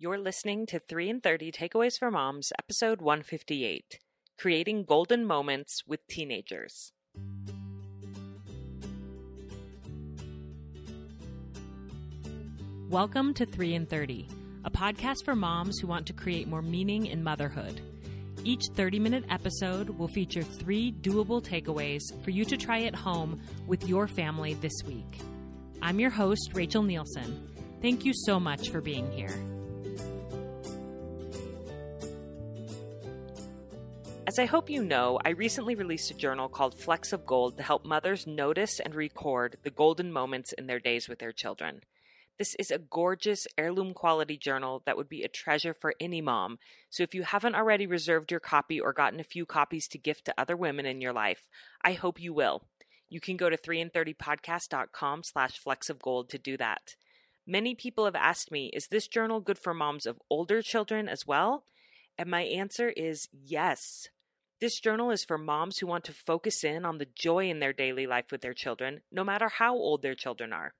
You're listening to 3 and 30 Takeaways for Moms, episode 158 Creating Golden Moments with Teenagers. Welcome to 3 and 30, a podcast for moms who want to create more meaning in motherhood. Each 30 minute episode will feature three doable takeaways for you to try at home with your family this week. I'm your host, Rachel Nielson. Thank you so much for being here. As I hope you know, I recently released a journal called Flecks of Gold to help mothers notice and record the golden moments in their days with their children. This is a gorgeous heirloom quality journal that would be a treasure for any mom. So if you haven't already reserved your copy or gotten a few copies to gift to other women in your life, I hope you will. You can go to 3and30podcast.com slash flecks of gold to do that. Many people have asked me, is this journal good for moms of older children as well? And my answer is yes. This journal is for moms who want to focus in on the joy in their daily life with their children, no matter how old their children are.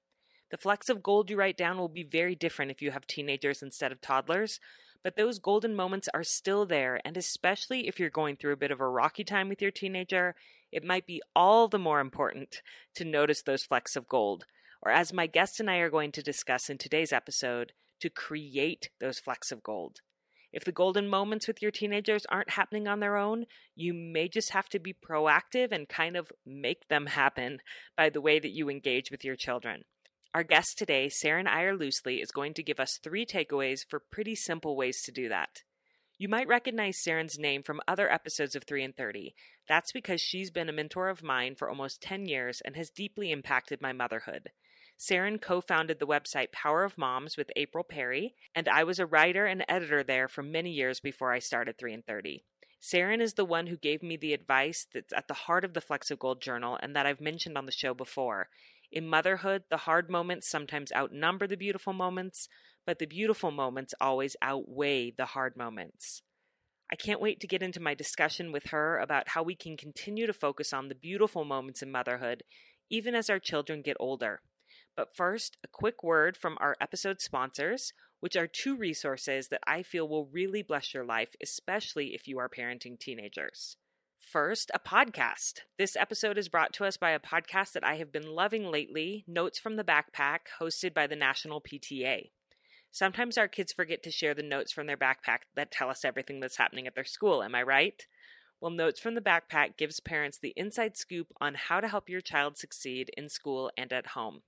The flecks of gold you write down will be very different if you have teenagers instead of toddlers, but those golden moments are still there, and especially if you're going through a bit of a rocky time with your teenager, it might be all the more important to notice those flecks of gold, or as my guest and I are going to discuss in today's episode, to create those flecks of gold. If the golden moments with your teenagers aren't happening on their own, you may just have to be proactive and kind of make them happen by the way that you engage with your children. Our guest today, Saren Eyre Loosli, is going to give us three takeaways for pretty simple ways to do that. You might recognize Saren's name from other episodes of 3 and 30. That's because she's been a mentor of mine for almost 10 years and has deeply impacted my motherhood. Saren co founded the website Power of Moms with April Perry, and I was a writer and editor there for many years before I started 3 and 30. Saren is the one who gave me the advice that's at the heart of the Flecks of Gold Journal and that I've mentioned on the show before. In motherhood, the hard moments sometimes outnumber the beautiful moments, but the beautiful moments always outweigh the hard moments. I can't wait to get into my discussion with her about how we can continue to focus on the beautiful moments in motherhood, even as our children get older. But first, a quick word from our episode sponsors, which are two resources that I feel will really bless your life, especially if you are parenting teenagers. First, a podcast. This episode is brought to us by a podcast that I have been loving lately Notes from the Backpack, hosted by the National PTA. Sometimes our kids forget to share the notes from their backpack that tell us everything that's happening at their school, am I right? Well, Notes from the Backpack gives parents the inside scoop on how to help your child succeed in school and at home.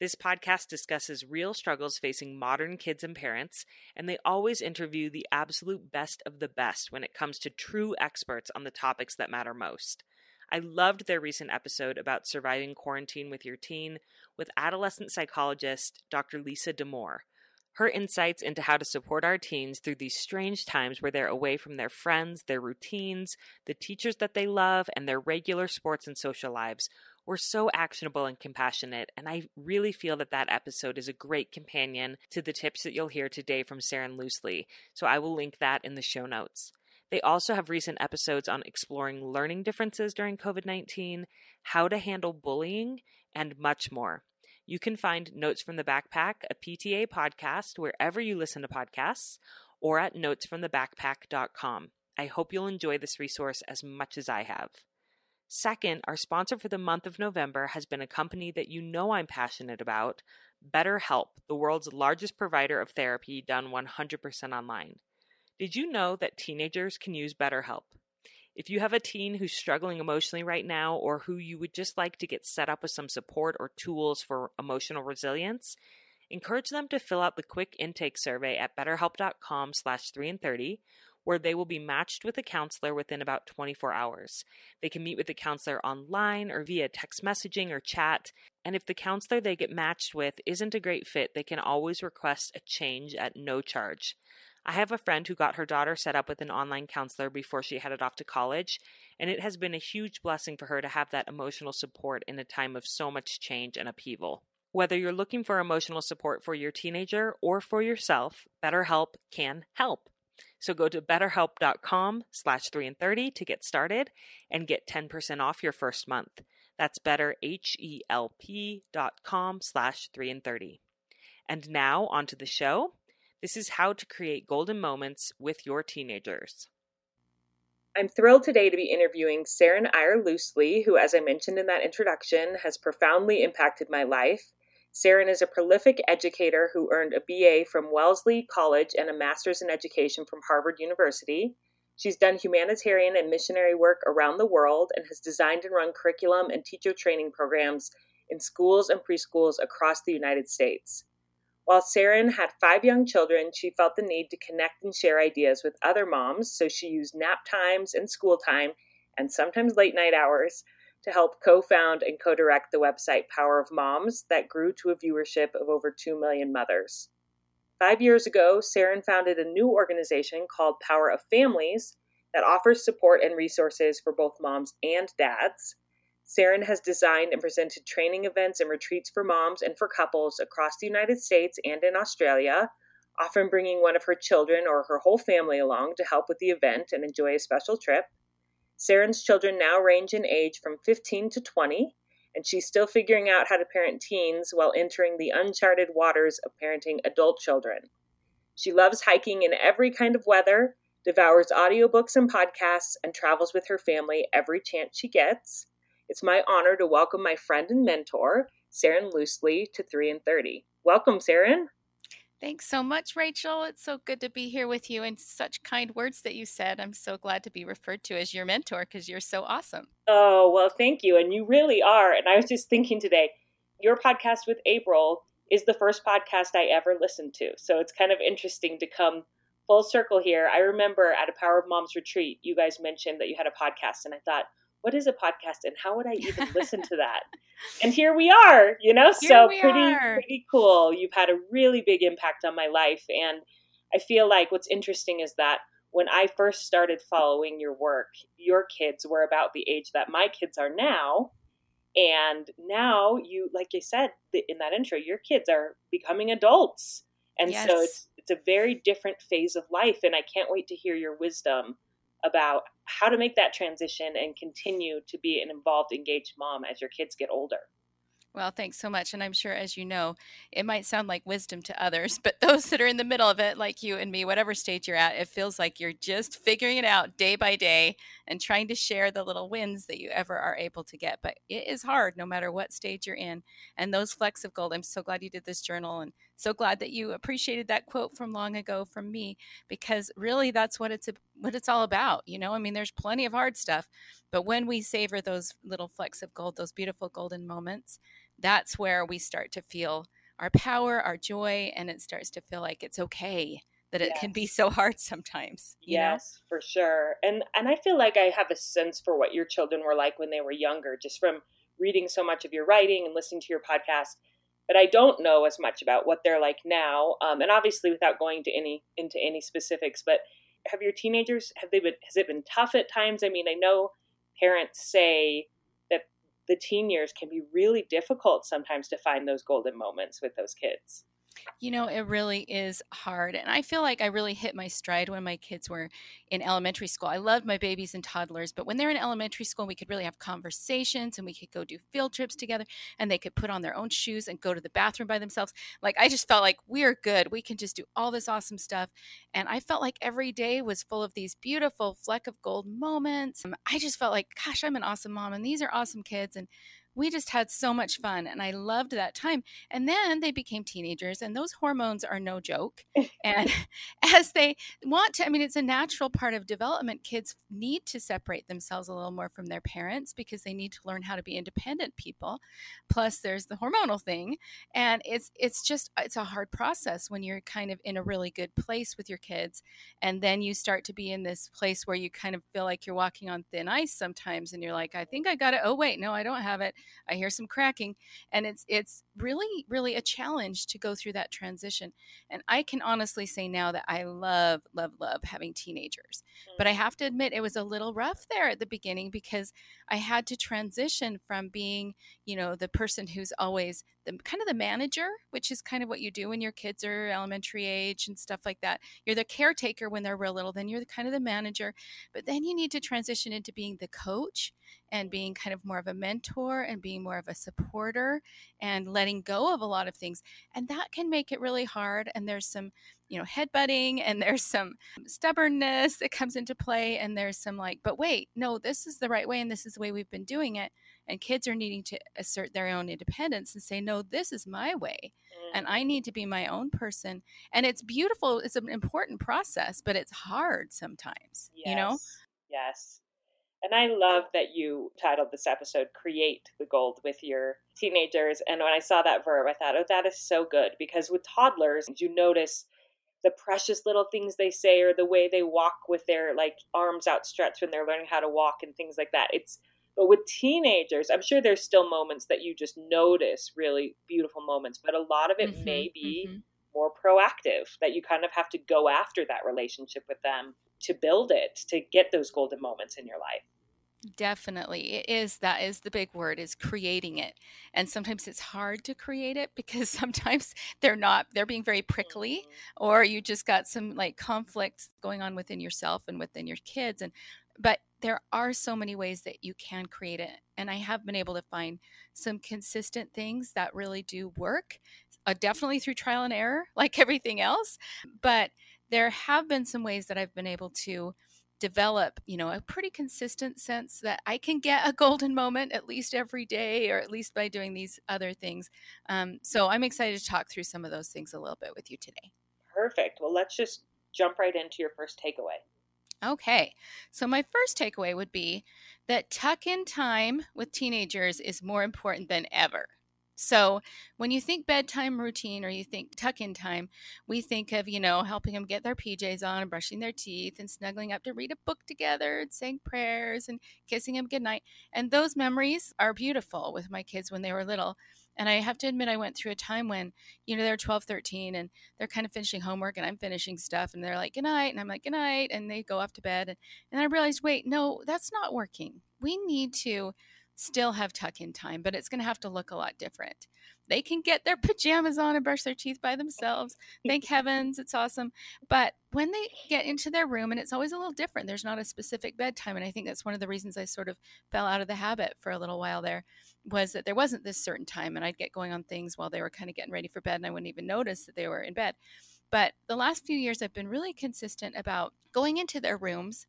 This podcast discusses real struggles facing modern kids and parents, and they always interview the absolute best of the best when it comes to true experts on the topics that matter most. I loved their recent episode about surviving quarantine with your teen with adolescent psychologist Dr. Lisa Damour. Her insights into how to support our teens through these strange times where they're away from their friends, their routines, the teachers that they love, and their regular sports and social lives were so actionable and compassionate, and I really feel that that episode is a great companion to the tips that you'll hear today from Saren Loosli, so I will link that in the show notes. They also have recent episodes on exploring learning differences during COVID 19, how to handle bullying, and much more. You can find Notes from the Backpack, a PTA podcast, wherever you listen to podcasts, or at notesfromthebackpack.com. I hope you'll enjoy this resource as much as I have. Second, our sponsor for the month of November has been a company that you know I'm passionate about BetterHelp, the world's largest provider of therapy done 100% online. Did you know that teenagers can use BetterHelp? If you have a teen who's struggling emotionally right now or who you would just like to get set up with some support or tools for emotional resilience, encourage them to fill out the quick intake survey at betterhelp.com slash 3 and 30 where they will be matched with a counselor within about 24 hours. They can meet with the counselor online or via text messaging or chat. And if the counselor they get matched with isn't a great fit, they can always request a change at no charge. I have a friend who got her daughter set up with an online counselor before she headed off to college, and it has been a huge blessing for her to have that emotional support in a time of so much change and upheaval. Whether you're looking for emotional support for your teenager or for yourself, BetterHelp can help. So go to betterhelp.com slash 3 and 30 to get started and get 10% off your first month. That's betterhelp.com slash 3 and 30. And now onto the show. This is how to create golden moments with your teenagers. I'm thrilled today to be interviewing Saren Eyre Loosli, who, as I mentioned in that introduction, has profoundly impacted my life. Saren is a prolific educator who earned a BA from Wellesley College and a master's in education from Harvard University. She's done humanitarian and missionary work around the world and has designed and run curriculum and teacher training programs in schools and preschools across the United States. While Saren had five young children, she felt the need to connect and share ideas with other moms, so she used nap times and school time, and sometimes late night hours, to help co found and co direct the website Power of Moms that grew to a viewership of over 2 million mothers. Five years ago, Saren founded a new organization called Power of Families that offers support and resources for both moms and dads. Saren has designed and presented training events and retreats for moms and for couples across the United States and in Australia, often bringing one of her children or her whole family along to help with the event and enjoy a special trip. Saren's children now range in age from 15 to 20, and she's still figuring out how to parent teens while entering the uncharted waters of parenting adult children. She loves hiking in every kind of weather, devours audiobooks and podcasts, and travels with her family every chance she gets. It's my honor to welcome my friend and mentor, Saren Loosli, to 3 and 30. Welcome, Saren. Thanks so much, Rachel. It's so good to be here with you and such kind words that you said. I'm so glad to be referred to as your mentor because you're so awesome. Oh, well, thank you. And you really are. And I was just thinking today, your podcast with April is the first podcast I ever listened to. So it's kind of interesting to come full circle here. I remember at a Power of Moms retreat, you guys mentioned that you had a podcast, and I thought, what is a podcast and how would I even listen to that? And here we are, you know, here so pretty are. pretty cool. You've had a really big impact on my life and I feel like what's interesting is that when I first started following your work, your kids were about the age that my kids are now. And now you, like I said in that intro, your kids are becoming adults. And yes. so it's, it's a very different phase of life. And I can't wait to hear your wisdom about how to make that transition and continue to be an involved, engaged mom as your kids get older. Well, thanks so much. And I'm sure, as you know, it might sound like wisdom to others, but those that are in the middle of it, like you and me, whatever stage you're at, it feels like you're just figuring it out day by day and trying to share the little wins that you ever are able to get. But it is hard no matter what stage you're in. And those flecks of gold, I'm so glad you did this journal and so glad that you appreciated that quote from long ago from me because really that's what it's what it's all about you know i mean there's plenty of hard stuff but when we savor those little flecks of gold those beautiful golden moments that's where we start to feel our power, our joy, and it starts to feel like it's okay that it yes. can be so hard sometimes. yes, know? for sure. And and I feel like I have a sense for what your children were like when they were younger, just from reading so much of your writing and listening to your podcast. But I don't know as much about what they're like now. Um, and obviously, without going to any into any specifics, but have your teenagers have they been has it been tough at times? I mean, I know parents say that the teen years can be really difficult sometimes to find those golden moments with those kids. You know, it really is hard. And I feel like I really hit my stride when my kids were in elementary school. I loved my babies and toddlers, but when they're in elementary school, we could really have conversations and we could go do field trips together and they could put on their own shoes and go to the bathroom by themselves. Like, I just felt like we're good. We can just do all this awesome stuff. And I felt like every day was full of these beautiful fleck of gold moments. I just felt like, gosh, I'm an awesome mom and these are awesome kids. And we just had so much fun and I loved that time. And then they became teenagers and those hormones are no joke. and as they want to, I mean, it's a natural part of development. Kids need to separate themselves a little more from their parents because they need to learn how to be independent people. Plus there's the hormonal thing. And it's, it's just, it's a hard process when you're kind of in a really good place with your kids. And then you start to be in this place where you kind of feel like you're walking on thin ice sometimes. And you're like, I think I got it. Oh, wait, no, I don't have it I hear some cracking, and it's it's really really a challenge to go through that transition. And I can honestly say now that I love love love having teenagers, but I mm. have to admit it was a little rough there at the beginning because I had to transition from being you know the person who's always the kind of the manager, which is kind of what you do when your kids are elementary age and stuff like that. You're the caretaker when they're real little, then you're the kind of the manager, but then you need to transition into being the coach and being kind of more of a mentor and being more of a supporter and letting go of a lot of things. And that can make it really hard. And there's some, you know, headbutting and there's some stubbornness that comes into play. And there's some like, but wait, no, this is the right way and this is the way we've been doing it. And kids are needing to assert their own independence and say, no, this is my way. And mm. I need to be my own person. And it's beautiful. It's an important process, but it's hard sometimes, yes. you know? Yes. And I love that you titled this episode Create the Gold with your teenagers. And when I saw that verb, I thought, oh, that is so good because with toddlers, you notice the precious little things they say or the way they walk with their like arms outstretched when they're learning how to walk and things like that. It's but with teenagers, I'm sure there's still moments that you just notice really beautiful moments, but a lot of it mm-hmm, may be mm-hmm. more proactive that you kind of have to go after that relationship with them to build it to get those golden moments in your life definitely it is that is the big word is creating it and sometimes it's hard to create it because sometimes they're not they're being very prickly mm-hmm. or you just got some like conflicts going on within yourself and within your kids and but there are so many ways that you can create it and i have been able to find some consistent things that really do work uh, definitely through trial and error like everything else but there have been some ways that I've been able to develop, you know, a pretty consistent sense that I can get a golden moment at least every day, or at least by doing these other things. Um, so I'm excited to talk through some of those things a little bit with you today. Perfect. Well, let's just jump right into your first takeaway. Okay. So my first takeaway would be that tuck in time with teenagers is more important than ever. So when you think bedtime routine or you think tuck in time, we think of, you know, helping them get their PJs on and brushing their teeth and snuggling up to read a book together and saying prayers and kissing them goodnight. And those memories are beautiful with my kids when they were little. And I have to admit, I went through a time when, you know, they're 12, 13 and they're kind of finishing homework and I'm finishing stuff and they're like, good night. And I'm like, good night. And they go off to bed. And, and I realized, wait, no, that's not working. We need to still have tuck in time, but it's going to have to look a lot different. They can get their pajamas on and brush their teeth by themselves. Thank heavens, it's awesome. But when they get into their room, and it's always a little different, there's not a specific bedtime. And I think that's one of the reasons I sort of fell out of the habit for a little while there was that there wasn't this certain time, and I'd get going on things while they were kind of getting ready for bed, and I wouldn't even notice that they were in bed. But the last few years, I've been really consistent about going into their rooms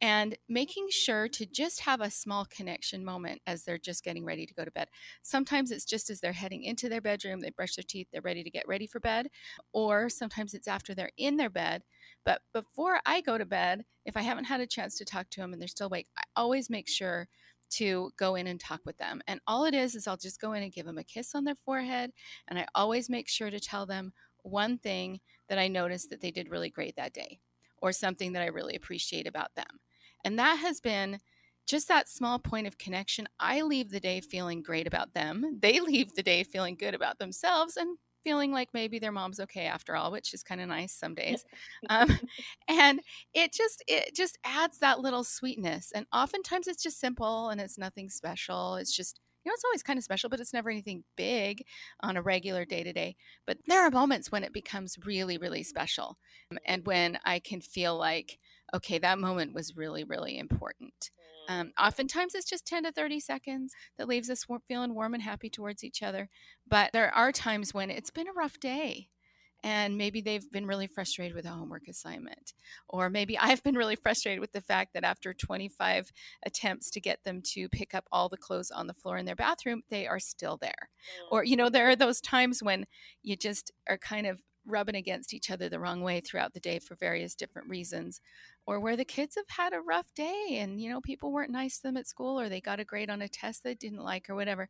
and making sure to just have a small connection moment as they're just getting ready to go to bed. Sometimes it's just as they're heading into their bedroom, they brush their teeth, they're ready to get ready for bed, or sometimes it's after they're in their bed. But before I go to bed, if I haven't had a chance to talk to them and they're still awake, I always make sure to go in and talk with them. And all it is is I'll just go in and give them a kiss on their forehead. And I always make sure to tell them one thing that I noticed that they did really great that day or something that I really appreciate about them. And that has been just that small point of connection. I leave the day feeling great about them. They leave the day feeling good about themselves and feeling like maybe their mom's okay after all, which is kind of nice some days. Um, and it just it just adds that little sweetness. And oftentimes it's just simple and it's nothing special. It's just know, it's always kind of special, but it's never anything big on a regular day to day. But there are moments when it becomes really, really special. And when I can feel like, okay, that moment was really, really important. Mm. Um, oftentimes it's just 10 to 30 seconds that leaves us feeling warm and happy towards each other. But there are times when it's been a rough day and maybe they've been really frustrated with a homework assignment or maybe i've been really frustrated with the fact that after 25 attempts to get them to pick up all the clothes on the floor in their bathroom they are still there mm. or you know there are those times when you just are kind of rubbing against each other the wrong way throughout the day for various different reasons or where the kids have had a rough day and you know people weren't nice to them at school or they got a grade on a test they didn't like or whatever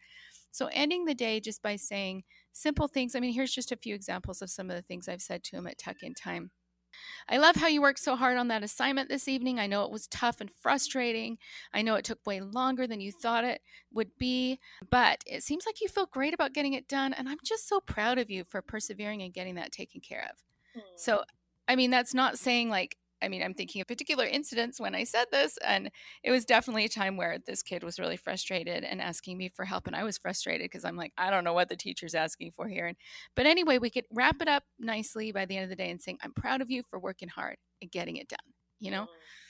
so ending the day just by saying simple things. I mean, here's just a few examples of some of the things I've said to him at Tuck in Time. I love how you worked so hard on that assignment this evening. I know it was tough and frustrating. I know it took way longer than you thought it would be, but it seems like you feel great about getting it done. And I'm just so proud of you for persevering and getting that taken care of. Hmm. So, I mean, that's not saying like, I mean, I'm thinking of particular incidents when I said this, and it was definitely a time where this kid was really frustrated and asking me for help, and I was frustrated because I'm like, I don't know what the teacher's asking for here. And but anyway, we could wrap it up nicely by the end of the day and saying, I'm proud of you for working hard and getting it done. You know. Mm,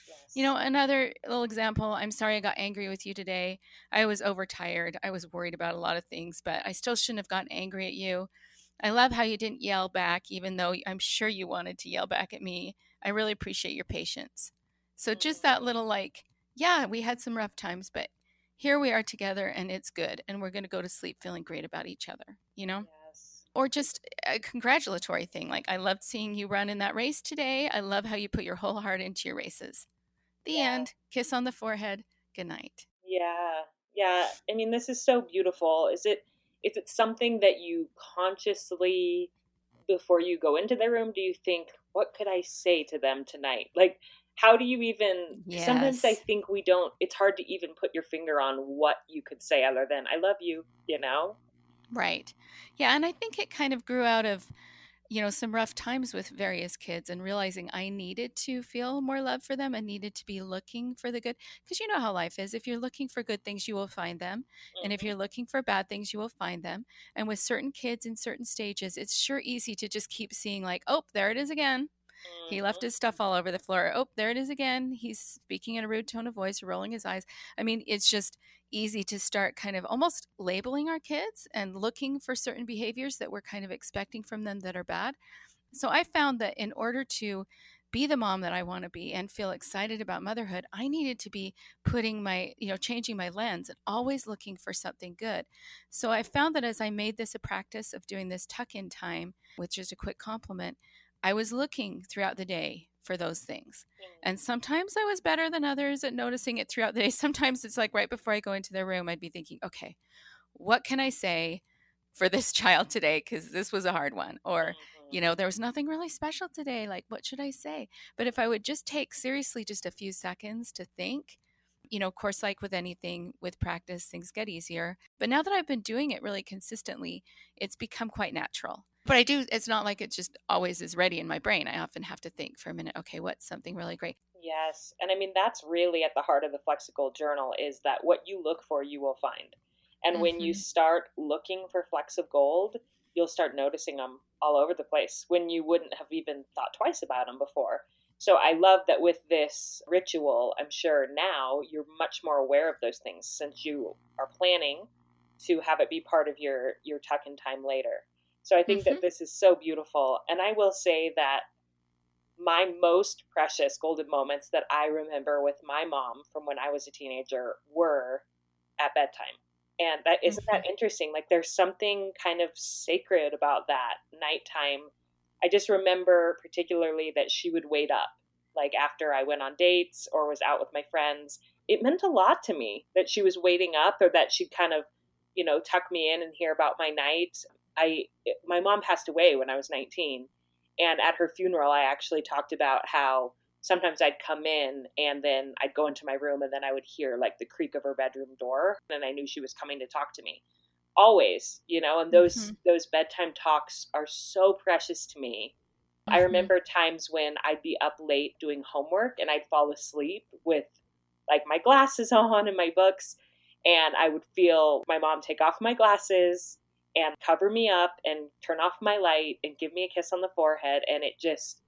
yes. You know, another little example. I'm sorry I got angry with you today. I was overtired. I was worried about a lot of things, but I still shouldn't have gotten angry at you. I love how you didn't yell back, even though I'm sure you wanted to yell back at me. I really appreciate your patience. So, just mm-hmm. that little like, yeah, we had some rough times, but here we are together and it's good. And we're going to go to sleep feeling great about each other, you know? Yes. Or just a congratulatory thing. Like, I loved seeing you run in that race today. I love how you put your whole heart into your races. The Yeah. end. Kiss on the forehead. Good night. Yeah. Yeah. I mean, this is so beautiful. Is it is it something that you consciously before you go into the room do you think what could I say to them tonight? Like how do you even sometimes I think we don't it's hard to even put your finger on what you could say other than I love you, you know? Right. Yeah. And I think it kind of grew out of, you know, some rough times with various kids and realizing I needed to feel more love for them and needed to be looking for the good. Because you know how life is. If you're looking for good things, you will find them. And if you're looking for bad things, you will find them. And with certain kids in certain stages, it's sure easy to just keep seeing, like, oh, there it is again. He left Mhm. his stuff all over the floor. Oh, there it is again. He's speaking in a rude tone of voice, rolling his eyes. I mean, it's just easy to start kind of almost labeling our kids and looking for certain behaviors that we're kind of expecting from them that are bad. So I found that in order to be the mom that I want to be and feel excited about motherhood, I needed to be putting my, you know, changing my lens and always looking for something good. So I found that as I made this a practice of doing this tuck in time which is a quick compliment, I was looking throughout the day for those things. And sometimes I was better than others at noticing it throughout the day. Sometimes it's like right before I go into their room, I'd be thinking, okay, what can I say for this child today? Because this was a hard one. Or, you Mhm. know, there was nothing really special today. Like, what should I say? But if I would just take seriously just a few seconds to think, you know, of course, like with anything with practice, things get easier. But now that I've been doing it really consistently, it's become quite natural. But I do, it's not like it just always is ready in my brain. I often have to think for a minute, okay, what's something really great? Yes. And I mean, that's really at the heart of the Flecks of Gold Journal is that what you look for, you will find. And when you Mhm. start looking for flecks of gold, you'll start noticing them all over the place when you wouldn't have even thought twice about them before. So I love that with this ritual, I'm sure now you're much more aware of those things since you are planning to have it be part of your your tuck in time later. So I think that Mhm. this is so beautiful. And I will say that my most precious golden moments that I remember with my mom from when I was a teenager were at bedtime. And that isn't that interesting? Like there's something kind of sacred about that nighttime. I just remember particularly that she would wait up like after I went on dates or was out with my friends. It meant a lot to me that she was waiting up or that she'd kind of, you know, tuck me in and hear about my night. I my mom passed away when I was 19 and at her funeral, I actually talked about how sometimes I'd come in and then I'd go into my room and then I would hear like the creak of her bedroom door and I knew she was coming to talk to me. Always, you know, and those those bedtime talks are so precious to me. I Mhm. remember times when I'd be up late doing homework and I'd fall asleep with like my glasses on and my books and I would feel my mom take off my glasses and cover me up and turn off my light and give me a kiss on the forehead. And it just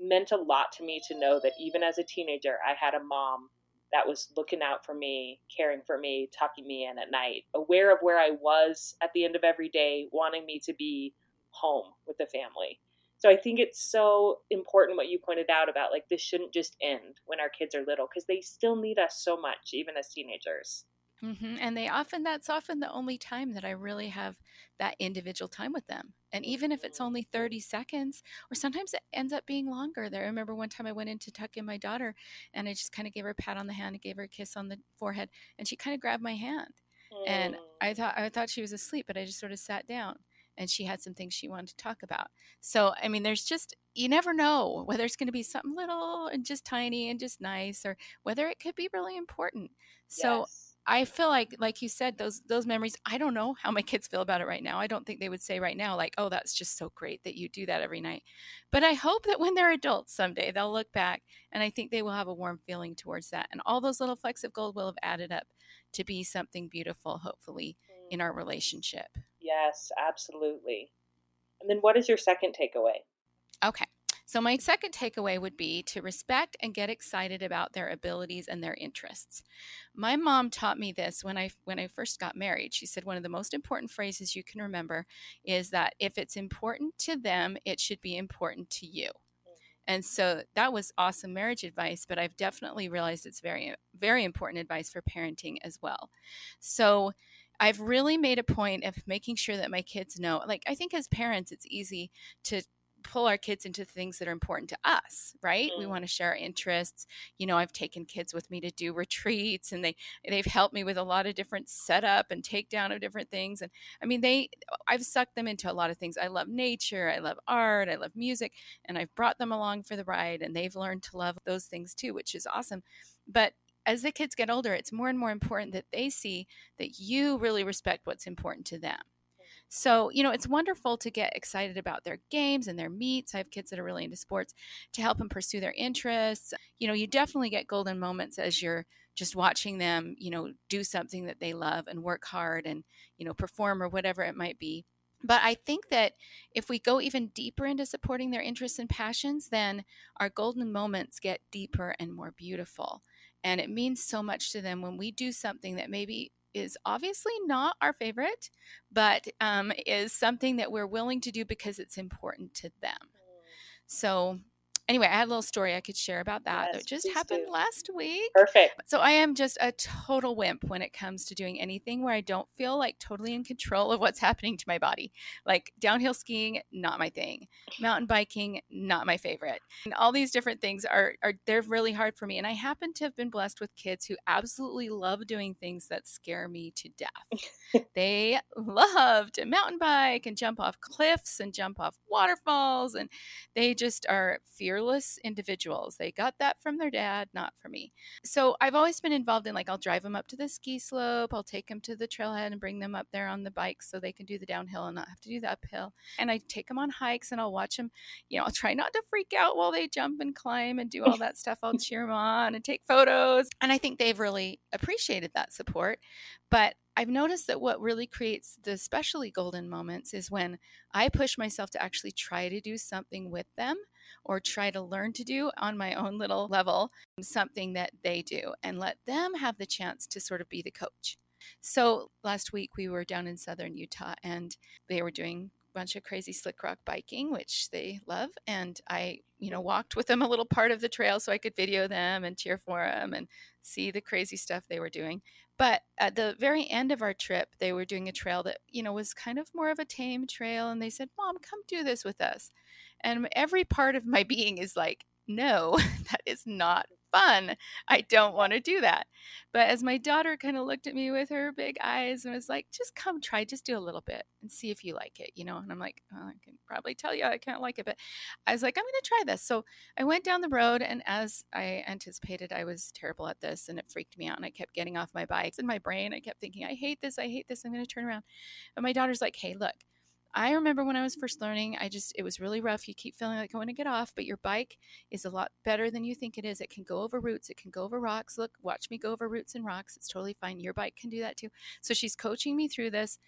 meant a lot to me to know that even as a teenager, I had a mom that was looking out for me, caring for me, tucking me in at night, aware of where I was at the end of every day, wanting me to be home with the family. So I think it's so important what you pointed out about like this shouldn't just end when our kids are little because they still need us so much, even as teenagers. Hmm And they often, that's often the only time that I really have that individual time with them. And even if it's only 30 seconds, or sometimes it ends up being longer. There, I remember one time I went in to tuck in my daughter and I just kind of gave her a pat on the hand and gave her a kiss on the forehead. And she kind of grabbed my hand. And Mm. I thought, I thought she was asleep, but I just sort of sat down and she had some things she wanted to talk about. So, I mean, there's just, you never know whether it's going to be something little and just tiny and just nice or whether it could be really important. So, Yes. I feel like, like you said, those those memories. I don't know how my kids feel about it right now. I don't think they would say right now, like, "Oh, that's just so great that you do that every night." But I hope that when they're adults someday, they'll look back, and I think they will have a warm feeling towards that. And all those little flecks of gold will have added up to be something beautiful, hopefully, in mm. our relationship. Yes, absolutely. And then what is your second takeaway? Okay. So, my second takeaway would be to respect and get excited about their abilities and their interests. My mom taught me this when I when I first got married. She said one of the most important phrases you can remember is that if it's important to them, it should be important to you. And so that was awesome marriage advice, but I've definitely realized it's very, very important advice for parenting as well. So I've really made a point of making sure that my kids know, like, I think as parents, it's easy to pull our kids into things that are important to us right mm-hmm. we want to share our interests you know i've taken kids with me to do retreats and they they've helped me with a lot of different setup and takedown of different things and i mean they i've sucked them into a lot of things i love nature i love art i love music and i've brought them along for the ride and they've learned to love those things too which is awesome but as the kids get older, it's more and more important that they see that you really respect what's important to them. So, you know, it's wonderful to get excited about their games and their meets. I have kids that are really into sports to help them pursue their interests. You know, you definitely get golden moments as you're just watching them, you know, do something that they love and work hard and, you know, perform or whatever it might be. But I think that if we go even deeper into supporting their interests and passions, then our golden moments get deeper and more beautiful. And it means so much to them when we do something that maybe is obviously not our favorite, but um, is something that we're willing to do because it's important to them. Mm. So anyway, I had a little story I could share about that yes, that just happened do. last week. Perfect. So I am just a total wimp when it comes to doing anything where I don't feel like totally in control of what's happening to my body. Like downhill skiing, not my thing. Mountain biking, not my favorite. And all these different things are are they're really hard for me. And I happen to have been blessed with kids who absolutely love doing things that scare me to death. they love to mountain bike and jump off cliffs and jump off waterfalls and they just are fearless individuals. They got that from their dad, not from me. So I've always been involved in like I'll drive them up to the ski slope, I'll take them to the trailhead and bring them up there on the bike so they can do the downhill and not have to do the uphill. And I take them on hikes and I'll watch them, you know, I'll try not to freak out while they jump and climb and do all that stuff. I'll cheer them on and take photos. And I think they've really appreciated that support. But I've noticed that what really creates the especially golden moments is when I push myself to actually try to do something with them or try to learn to do on my own little level something that they do and let them have the chance to sort of be the coach. So last week we were down in southern Utah and they were doing a bunch of crazy slick rock biking, which they love. And I, you know, walked with them a little part of the trail so I could video them and cheer for them and see the crazy stuff they were doing. But at the very end of our trip, they were doing a trail that, you know, was kind of more of a tame trail. And they said, Mom, come do this with us. And every part of my being is like, no, that is not fun. I don't want to do that. But as my daughter kind of looked at me with her big eyes and was like, just come try, just do a little bit and see if you like it, you know? And I'm like, oh, I can probably tell you I can't like it. But I was like, I'm going to try this. So I went down the road. And as I anticipated, I was terrible at this and it freaked me out. And I kept getting off my bike in my brain. I kept thinking, I hate this. I hate this. I'm going to turn around. But my daughter's like, hey, look, I remember when I was first learning, I just, it was really rough. You keep feeling like I want to get off, but your bike is a lot better than you think it is. It can go over roots, it can go over rocks. Look, watch me go over roots and rocks. It's totally fine. Your bike can do that too. So she's coaching me through this.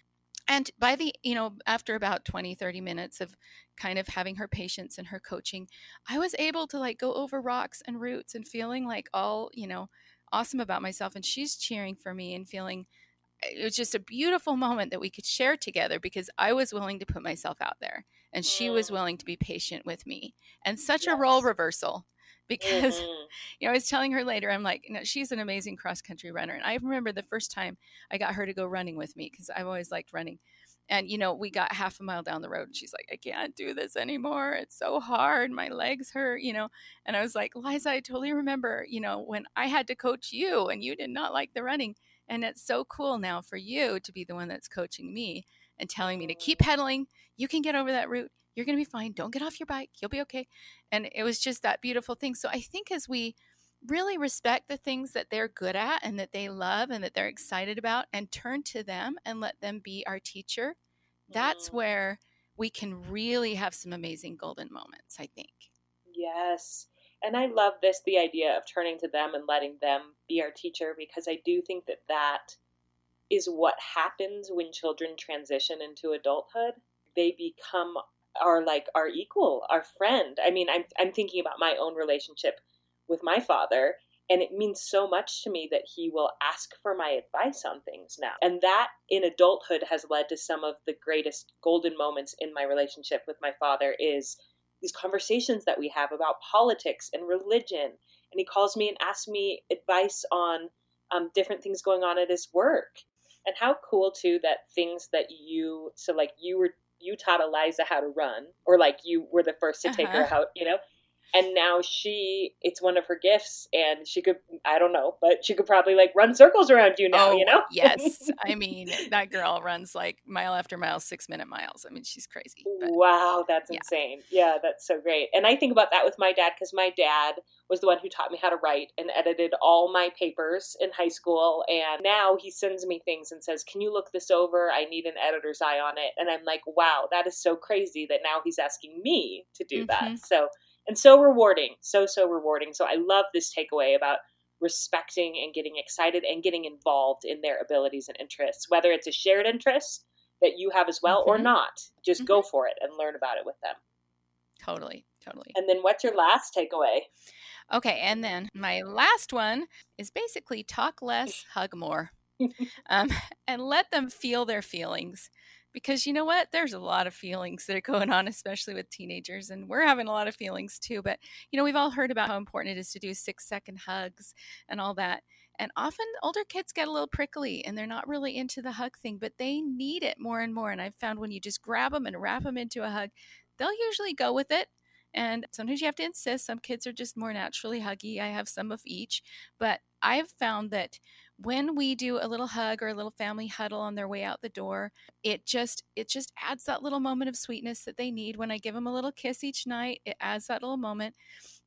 And by the, you know, after about 20, 30 minutes of kind of having her patience and her coaching, I was able to like go over rocks and roots and feeling like all, you know, awesome about myself. And she's cheering for me and feeling, it was just a beautiful moment that we could share together because I was willing to put myself out there and she was mm. willing to be patient with me. And such yes. a role reversal because mm-hmm. you know, I was telling her later, I'm like, you know, she's an amazing cross country runner. And I remember the first time I got her to go running with me because I've always liked running. And you know, we got half a mile down the road and she's like, I can't do this anymore. It's so hard. My legs hurt, you know. And I was like, Liza, I totally remember, you know, when I had to coach you and you did not like the running and it's so cool now for you to be the one that's coaching me and telling me to keep pedaling. You can get over that route. You're going to be fine. Don't get off your bike. You'll be okay. And it was just that beautiful thing. So I think as we really respect the things that they're good at and that they love and that they're excited about and turn to them and let them be our teacher, that's mm. where we can really have some amazing golden moments, I think. Yes and I love this the idea of turning to them and letting them be our teacher because I do think that that is what happens when children transition into adulthood. They become are like our equal, our friend. I mean, I'm I'm thinking about my own relationship with my father and it means so much to me that he will ask for my advice on things now. And that in adulthood has led to some of the greatest golden moments in my relationship with my father is these conversations that we have about politics and religion. And he calls me and asks me advice on um, different things going on at his work. And how cool too that things that you so like you were you taught Eliza how to run, or like you were the first to take uh-huh. her out, you know and now she it's one of her gifts and she could i don't know but she could probably like run circles around you now oh, you know? yes. I mean that girl runs like mile after mile six minute miles. I mean she's crazy but, wow that's yeah. insane. Yeah that's so great. And i think about that with my dad because my dad was the one who taught me how to write and edited all my papers in high school. And now he sends me things and says can you look this over? I need an editor's eye on it. And i'm like wow that is so crazy that now he's asking me to do mm-hmm. that so and so rewarding, so, so rewarding. So I love this takeaway about respecting and getting excited and getting involved in their abilities and interests, whether it's a shared interest that you have as well mm-hmm. or not. Just mm-hmm. go for it and learn about it with them. Totally, totally. And then what's your last takeaway? Okay, and then my last one is basically talk less, hug more. um, and let them feel their feelings because you know what? There's a lot of feelings that are going on especially with teenagers and we're having a lot of feelings too but you know we've all heard about how important it is to do six second hugs and all that and often older kids get a little prickly and they're not really into the hug thing but they need it more and more and i've found when you just grab them and wrap them into a hug they'll usually go with it and sometimes you have to insist some kids are just more naturally huggy i have some of each but i've found that when we do a little hug or a little family huddle on their way out the door it just it just adds that little moment of sweetness that they need. When i give them a little kiss each night it adds that little moment.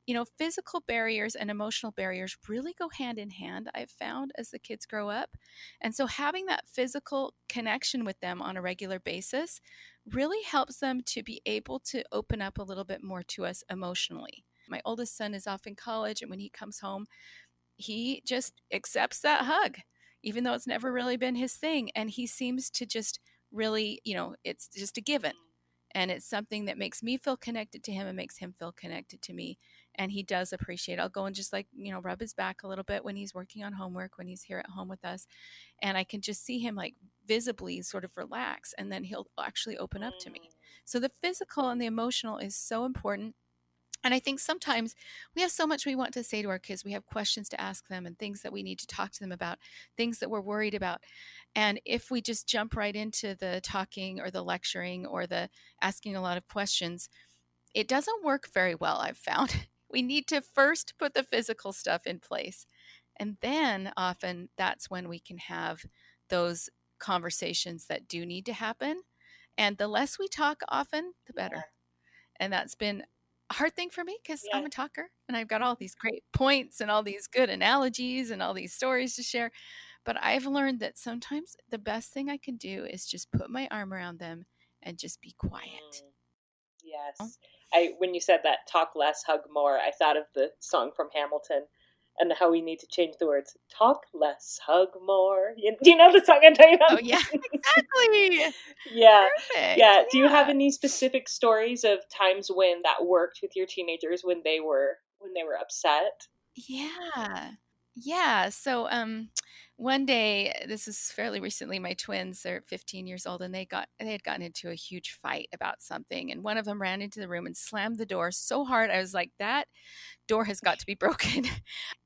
You know physical barriers and emotional barriers really go hand in hand i've found as the kids grow up. And so having that physical connection with them on a regular basis really helps them to be able to open up a little bit more to us emotionally. My oldest son is off in college and when he comes home he just accepts that hug, even though it's never really been his thing. And he seems to just really, you know, it's just a given. And it's something that makes me feel connected to him and makes him feel connected to me. And he does appreciate. It. I'll go and just like, you know, rub his back a little bit when he's working on homework, when he's here at home with us. And I can just see him like visibly sort of relax. And then he'll actually open up to me. Mm. So the physical and the emotional is so important and I think sometimes we have so much we want to say to our kids. We have questions to ask them and things that we need to talk to them about, things that we're worried about. And if we just jump right into the talking or the lecturing or the asking a lot of questions, it doesn't work very well, I've found. We need to first put the physical stuff in place. And then often that's when we can have those conversations that do need to happen. And the less we talk often, the better. And that's been hard thing for me because yeah. I'm a talker and I've got all these great points and all these good analogies and all these stories to share. But I've learned that sometimes the best thing I can do is just put my arm around them and just be quiet. Mm. Yes. I when you said that talk less, hug more, I thought of the song from Hamilton and how we need to change the words. Talk less, hug more. You, do you know the song I'm talking about? Oh yeah, exactly. yeah, Perfect. yeah. Do you have any specific stories of times when that worked with your teenagers when they were when they were upset? Yeah, yeah. So um, one day this is fairly recently my twins are 15 years old and they got they had gotten into a huge fight about something and one of them ran into the room and slammed the door so hard i was like that door has got to be broken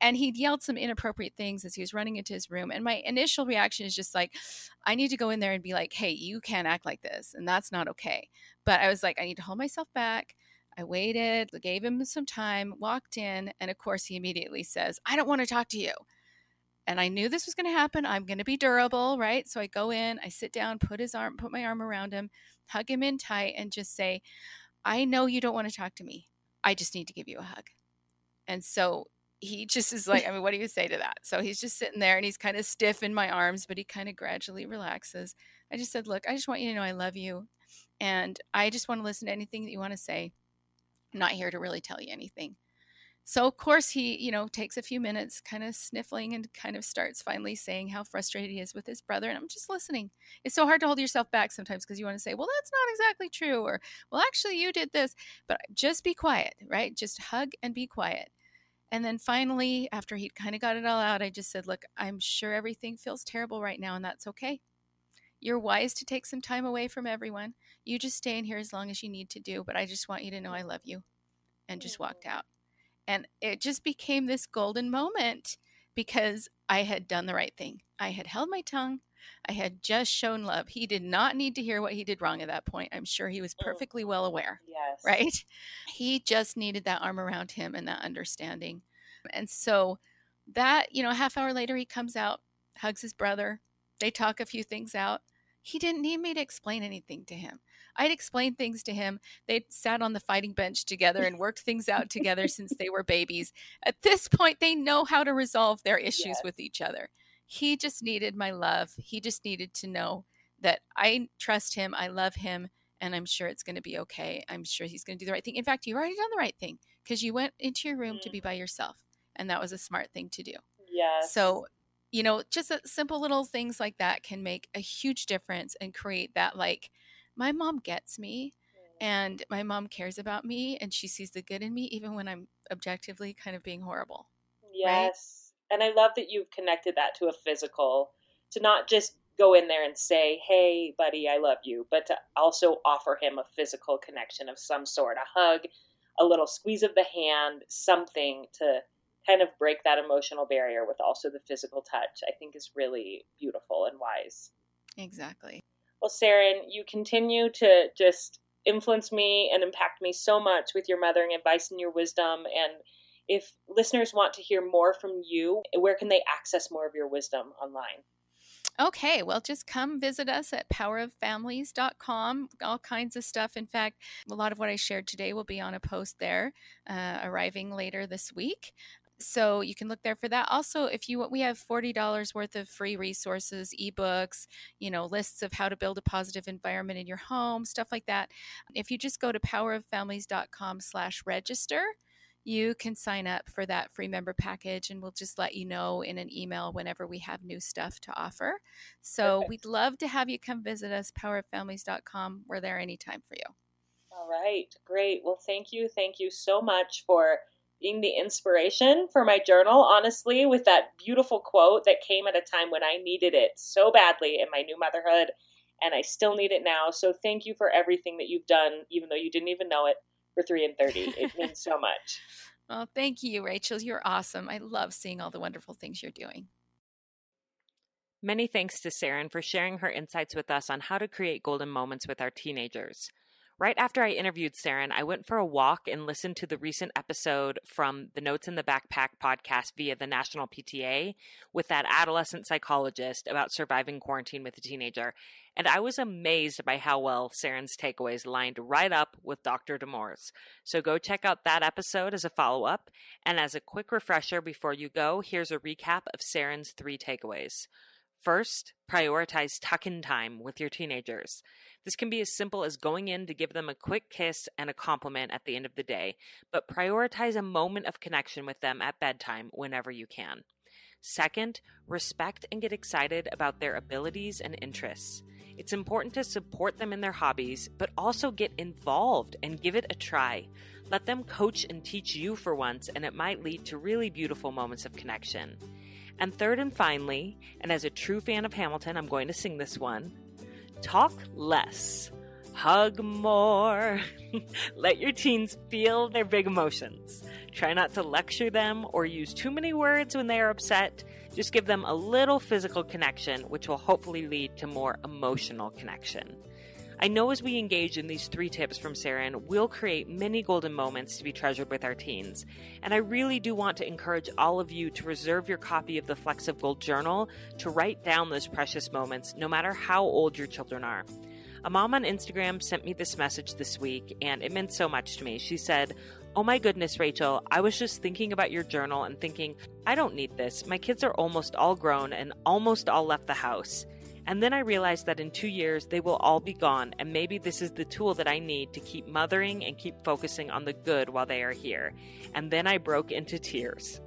and he'd yelled some inappropriate things as he was running into his room and my initial reaction is just like i need to go in there and be like hey you can't act like this and that's not okay but i was like i need to hold myself back I waited, gave him some time, walked in, and of course, he immediately says, I don't want to talk to you and I knew this was going to happen. I'm going to be durable, right? So I go in, I sit down, put his arm, put my arm around him, hug him in tight, and just say, I know you don't want to talk to me. I just need to give you a hug. And so he just is like, I mean, what do you say to that? So he's just sitting there and he's kind of stiff in my arms, but he kind of gradually relaxes. I just said, Look, I just want you to know I love you. And I just want to listen to anything that you want to say. Not here to really tell you anything. So, of course, he, you know, takes a few minutes kind of sniffling and kind of starts finally saying how frustrated he is with his brother. And I'm just listening. It's so hard to hold yourself back sometimes because you want to say, well, that's not exactly true. Or, well, actually, you did this. But just be quiet, right? Just hug and be quiet. And then finally, after he'd kind of got it all out, I just said, look, I'm sure everything feels terrible right now, and that's okay. You're wise to take some time away from everyone. You just stay in here as long as you need to do, but I just want you to know I love you. And just walked out. And it just became this golden moment because I had done the right thing. I had held my tongue. I had just shown love. He did not need to hear what he did wrong at that point. I'm sure he was mm. perfectly well aware. Yes. Right? He just needed that arm around him and that understanding. And so that, you know, a half hour later, he comes out, hugs his brother. They talk a few things out. He didn't need me to explain anything to him. I'd explained things to him. They'd sat on the fighting bench together and worked things out together since they were babies. At this point, they know how to resolve their issues yes. with each other. He just needed my love. He just needed to know that I trust him, I love him, and I'm sure it's going to be okay. I'm sure he's going to do the right thing. In fact, you've already done the right thing because you went into your room mm. to be by yourself, and that was a smart thing to do. Yeah. So you know, just uh, simple little things like that can make a huge difference and create that like my mom gets me mm. and my mom cares about me and she sees the good in me even when I'm objectively kind of being horrible. Yes. Right? And I love that you've connected that to a physical to not just go in there and say, "Hey, buddy, I love you," but to also offer him a physical connection of some sort, a hug, a little squeeze of the hand, something to kind of break that emotional barrier with also the physical touch. I think is really beautiful and wise. Exactly. Well, Saren, you continue to just influence me and impact me so much with your mothering advice and your wisdom. And if listeners want to hear more from you, where can they access more of your wisdom online? Okay, well, just come visit us at poweroffamilies.com. All kinds of stuff. In fact, a lot of what I shared today will be on a post there, uh, arriving later this week so you can look there for that. Also if you we have $40 worth of free resources ebooks you know lists of how to build a positive environment in your home stuff like that. If you just go to poweroffamilies.com slash register you can sign up for that free member package and we'll just let you know in an email whenever we have new stuff to offer. So Perfect. we'd love to have you come visit us poweroffamilies.com we're there anytime for you. All right. Great. Well thank you. Thank you so much for being the inspiration for my journal, honestly, with that beautiful quote that came at a time when I needed it so badly in my new motherhood. And I still need it now. So thank you for everything that you've done, even though you didn't even know it for 3 in 30. It means so much. Well, thank you, Rachel. You're awesome. I love seeing all the wonderful things you're doing. Many thanks to Saren for sharing her insights with us on how to create golden moments with our teenagers. Right after I interviewed Saren, I went for a walk and listened to the recent episode from the Notes in the Backpack podcast via the National PTA with that adolescent psychologist about surviving quarantine with a teenager. And I was amazed by how well Saren's takeaways lined right up with Dr. Damour's. So go check out that episode as a follow up. And as a quick refresher before you go, here's a recap of Saren's three takeaways. First, prioritize tuck in time with your teenagers. This can be as simple as going in to give them a quick kiss and a compliment at the end of the day, but prioritize a moment of connection with them at bedtime whenever you can. Second, respect and get excited about their abilities and interests. It's important to support them in their hobbies, but also get involved and give it a try. Let them coach and teach you for once, and it might lead to really beautiful moments of connection. And third and finally, and as a true fan of Hamilton, I'm going to sing this one Talk less, hug more. Let your teens feel their big emotions. Try not to lecture them or use too many words when they are upset. Just give them a little physical connection, which will hopefully lead to more emotional connection. I know as we engage in these three tips from Saren, we'll create many golden moments to be treasured with our teens. And I really do want to encourage all of you to reserve your copy of the Flecks of Gold Journal to write down those precious moments, no matter how old your children are. A mom on Instagram sent me this message this week, and it meant so much to me. She said, Oh my goodness, Rachel, I was just thinking about your journal and thinking, I don't need this. My kids are almost all grown and almost all left the house. And then I realized that in two years, they will all be gone, and maybe this is the tool that I need to keep mothering and keep focusing on the good while they are here. And then I broke into tears.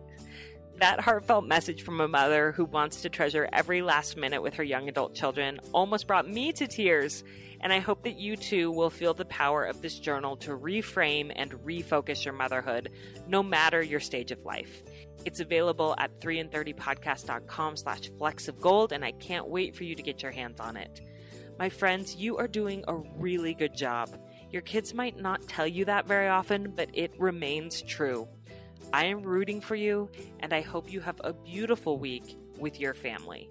That heartfelt message from a mother who wants to treasure every last minute with her young adult children almost brought me to tears. And I hope that you too will feel the power of this journal to reframe and refocus your motherhood, no matter your stage of life. It's available at 3in30podcast.com slash flecks of gold, and I can't wait for you to get your hands on it. My friends, you are doing a really good job. Your kids might not tell you that very often, but it remains true. I am rooting for you, and I hope you have a beautiful week with your family.